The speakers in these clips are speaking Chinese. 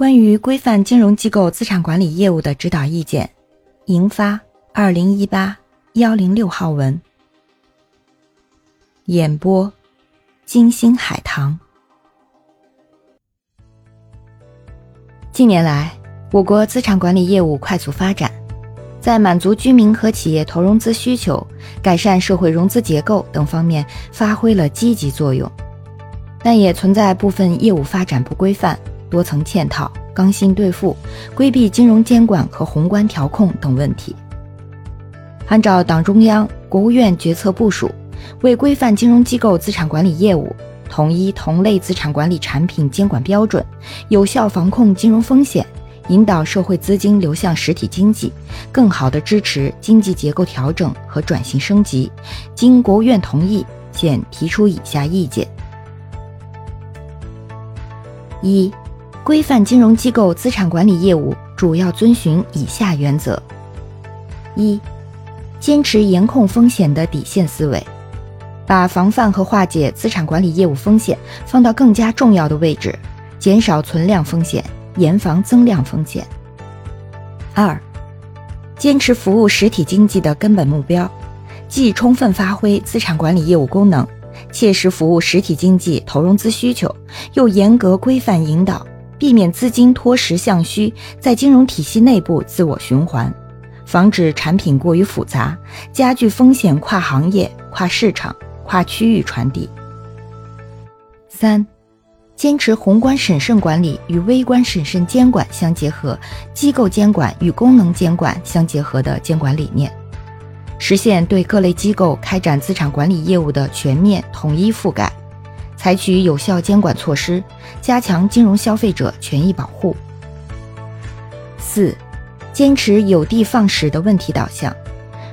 关于规范金融机构资产管理业务的指导意见，营发二零一八幺零六号文，演播金星海棠。近年来，我国资产管理业务快速发展，在满足居民和企业投融资需求、改善社会融资结构等方面发挥了积极作用，但也存在部分业务发展不规范。多层嵌套、刚性兑付、规避金融监管和宏观调控等问题。按照党中央、国务院决策部署，为规范金融机构资产管理业务，统一同类资产管理产品监管标准，有效防控金融风险，引导社会资金流向实体经济，更好地支持经济结构调整和转型升级，经国务院同意，现提出以下意见：一。规范金融机构资产管理业务主要遵循以下原则：一、坚持严控风险的底线思维，把防范和化解资产管理业务风险放到更加重要的位置，减少存量风险，严防增量风险。二、坚持服务实体经济的根本目标，既充分发挥资产管理业务功能，切实服务实体经济投融资需求，又严格规范引导。避免资金脱实向虚，在金融体系内部自我循环，防止产品过于复杂，加剧风险跨行业、跨市场、跨区域传递。三、坚持宏观审慎管理与微观审慎监管相结合，机构监管与功能监管相结合的监管理念，实现对各类机构开展资产管理业务的全面统一覆盖。采取有效监管措施，加强金融消费者权益保护。四、坚持有的放矢的问题导向，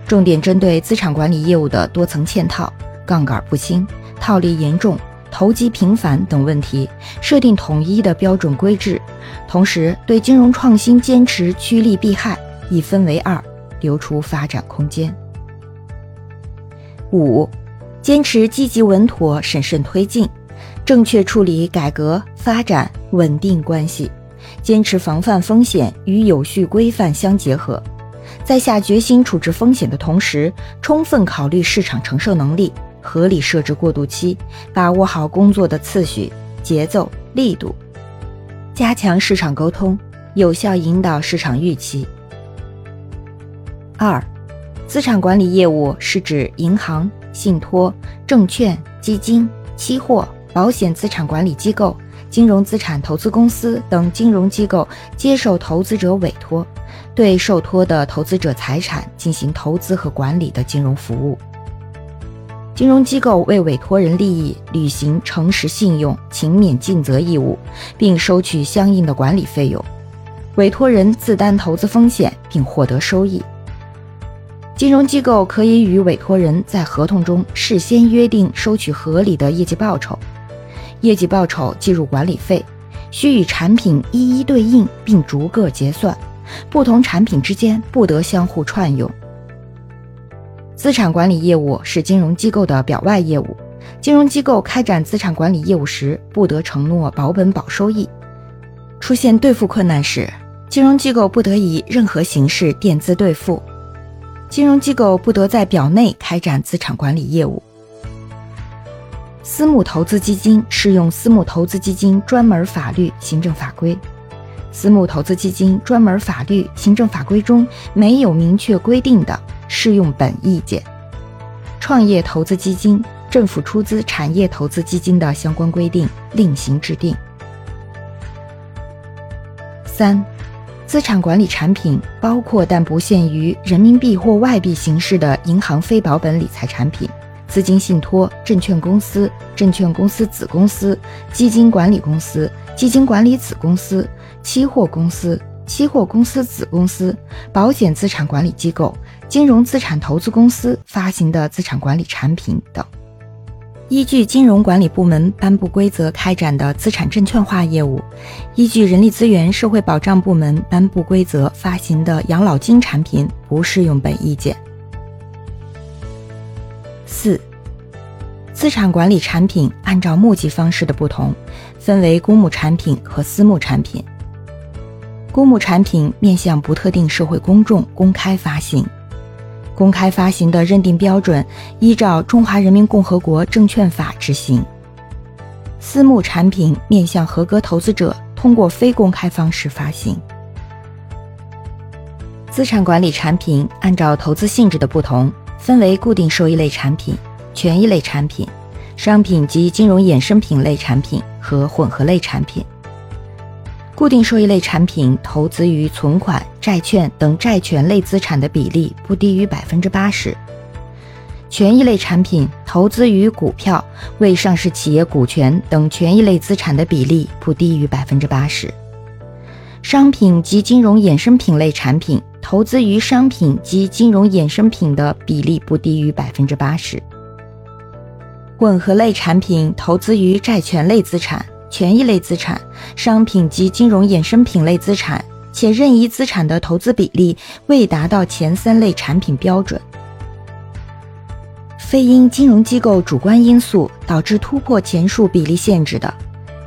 重点针对资产管理业务的多层嵌套、杠杆不清、套利严重、投机频繁等问题，设定统一的标准规制，同时对金融创新坚持趋利避害，一分为二，留出发展空间。五、坚持积极稳妥、审慎推进。正确处理改革发展稳定关系，坚持防范风险与有序规范相结合，在下决心处置风险的同时，充分考虑市场承受能力，合理设置过渡期，把握好工作的次序、节奏、力度，加强市场沟通，有效引导市场预期。二，资产管理业务是指银行、信托、证券、基金、期货。保险资产管理机构、金融资产投资公司等金融机构接受投资者委托，对受托的投资者财产进行投资和管理的金融服务。金融机构为委托人利益履行诚实信用、勤勉尽责义务，并收取相应的管理费用，委托人自担投资风险并获得收益。金融机构可以与委托人在合同中事先约定收取合理的业绩报酬。业绩报酬计入管理费，需与产品一一对应并逐个结算，不同产品之间不得相互串用。资产管理业务是金融机构的表外业务，金融机构开展资产管理业务时不得承诺保本保收益。出现兑付困难时，金融机构不得以任何形式垫资兑付，金融机构不得在表内开展资产管理业务。私募投资基金适用私募投资基金专门法律行政法规，私募投资基金专门法律行政法规中没有明确规定的，适用本意见。创业投资基金、政府出资产业投资基金的相关规定另行制定。三、资产管理产品包括但不限于人民币或外币形式的银行非保本理财产品。资金信托、证券公司、证券公司子公司、基金管理公司、基金管理子公司、期货公司、期货公司子公司、保险资产管理机构、金融资产投资公司发行的资产管理产品等，依据金融管理部门颁布规则开展的资产证券化业务，依据人力资源社会保障部门颁布规则发行的养老金产品，不适用本意见。四、资产管理产品按照募集方式的不同，分为公募产品和私募产品。公募产品面向不特定社会公众公开发行，公开发行的认定标准依照《中华人民共和国证券法》执行。私募产品面向合格投资者通过非公开方式发行。资产管理产品按照投资性质的不同，分为固定收益类产品、权益类产品、商品及金融衍生品类产品和混合类产品。固定收益类产品投资于存款、债券等债权类资产的比例不低于百分之八十；权益类产品投资于股票、未上市企业股权等权益类资产的比例不低于百分之八十；商品及金融衍生品类产品投资于商品及金融衍生品的比例不低于百分之八十；混合类产品投资于债权类资产。权益类资产、商品及金融衍生品类资产，且任意资产的投资比例未达到前三类产品标准。非因金融机构主观因素导致突破前述比例限制的，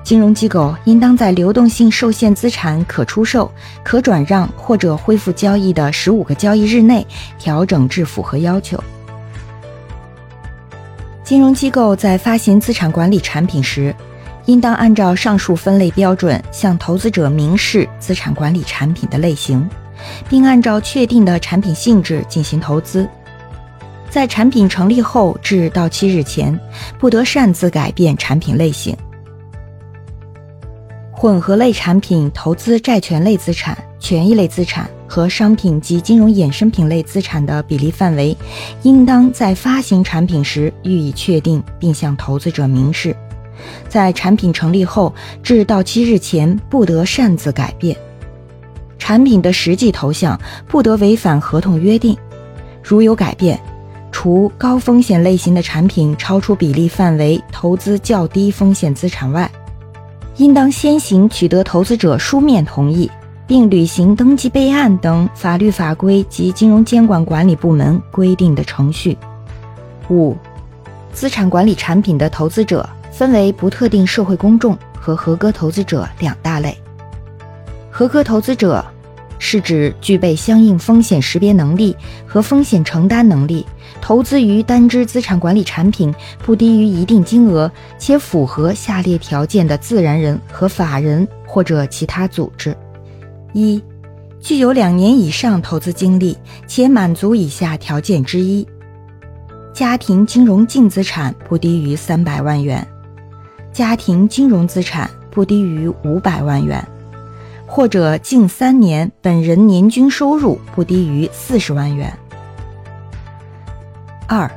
金融机构应当在流动性受限资产可出售、可转让或者恢复交易的十五个交易日内调整至符合要求。金融机构在发行资产管理产品时，应当按照上述分类标准向投资者明示资产管理产品的类型，并按照确定的产品性质进行投资。在产品成立后至到期日前，不得擅自改变产品类型。混合类产品投资债权类资产、权益类资产和商品及金融衍生品类资产的比例范围，应当在发行产品时予以确定，并向投资者明示。在产品成立后至到期日前，不得擅自改变产品的实际投向，不得违反合同约定。如有改变，除高风险类型的产品超出比例范围投资较低风险资产外，应当先行取得投资者书面同意，并履行登记备案等法律法规及金融监管管理部门规定的程序。五、资产管理产品的投资者。分为不特定社会公众和合格投资者两大类。合格投资者是指具备相应风险识别能力和风险承担能力，投资于单只资产管理产品不低于一定金额，且符合下列条件的自然人和法人或者其他组织：一、具有两年以上投资经历，且满足以下条件之一：家庭金融净资产不低于三百万元。家庭金融资产不低于五百万元，或者近三年本人年均收入不低于四十万元。二、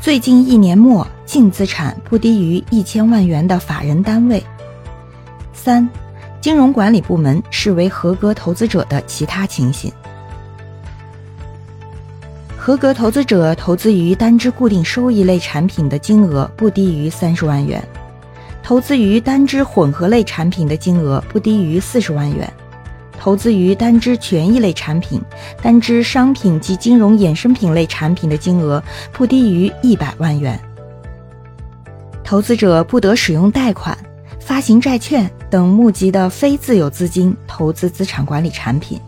最近一年末净资产不低于一千万元的法人单位。三、金融管理部门视为合格投资者的其他情形。合格投资者投资于单只固定收益类产品的金额不低于三十万元。投资于单只混合类产品的金额不低于四十万元，投资于单只权益类产品、单只商品及金融衍生品类产品的金额不低于一百万元。投资者不得使用贷款、发行债券等募集的非自有资金投资资产管理产品。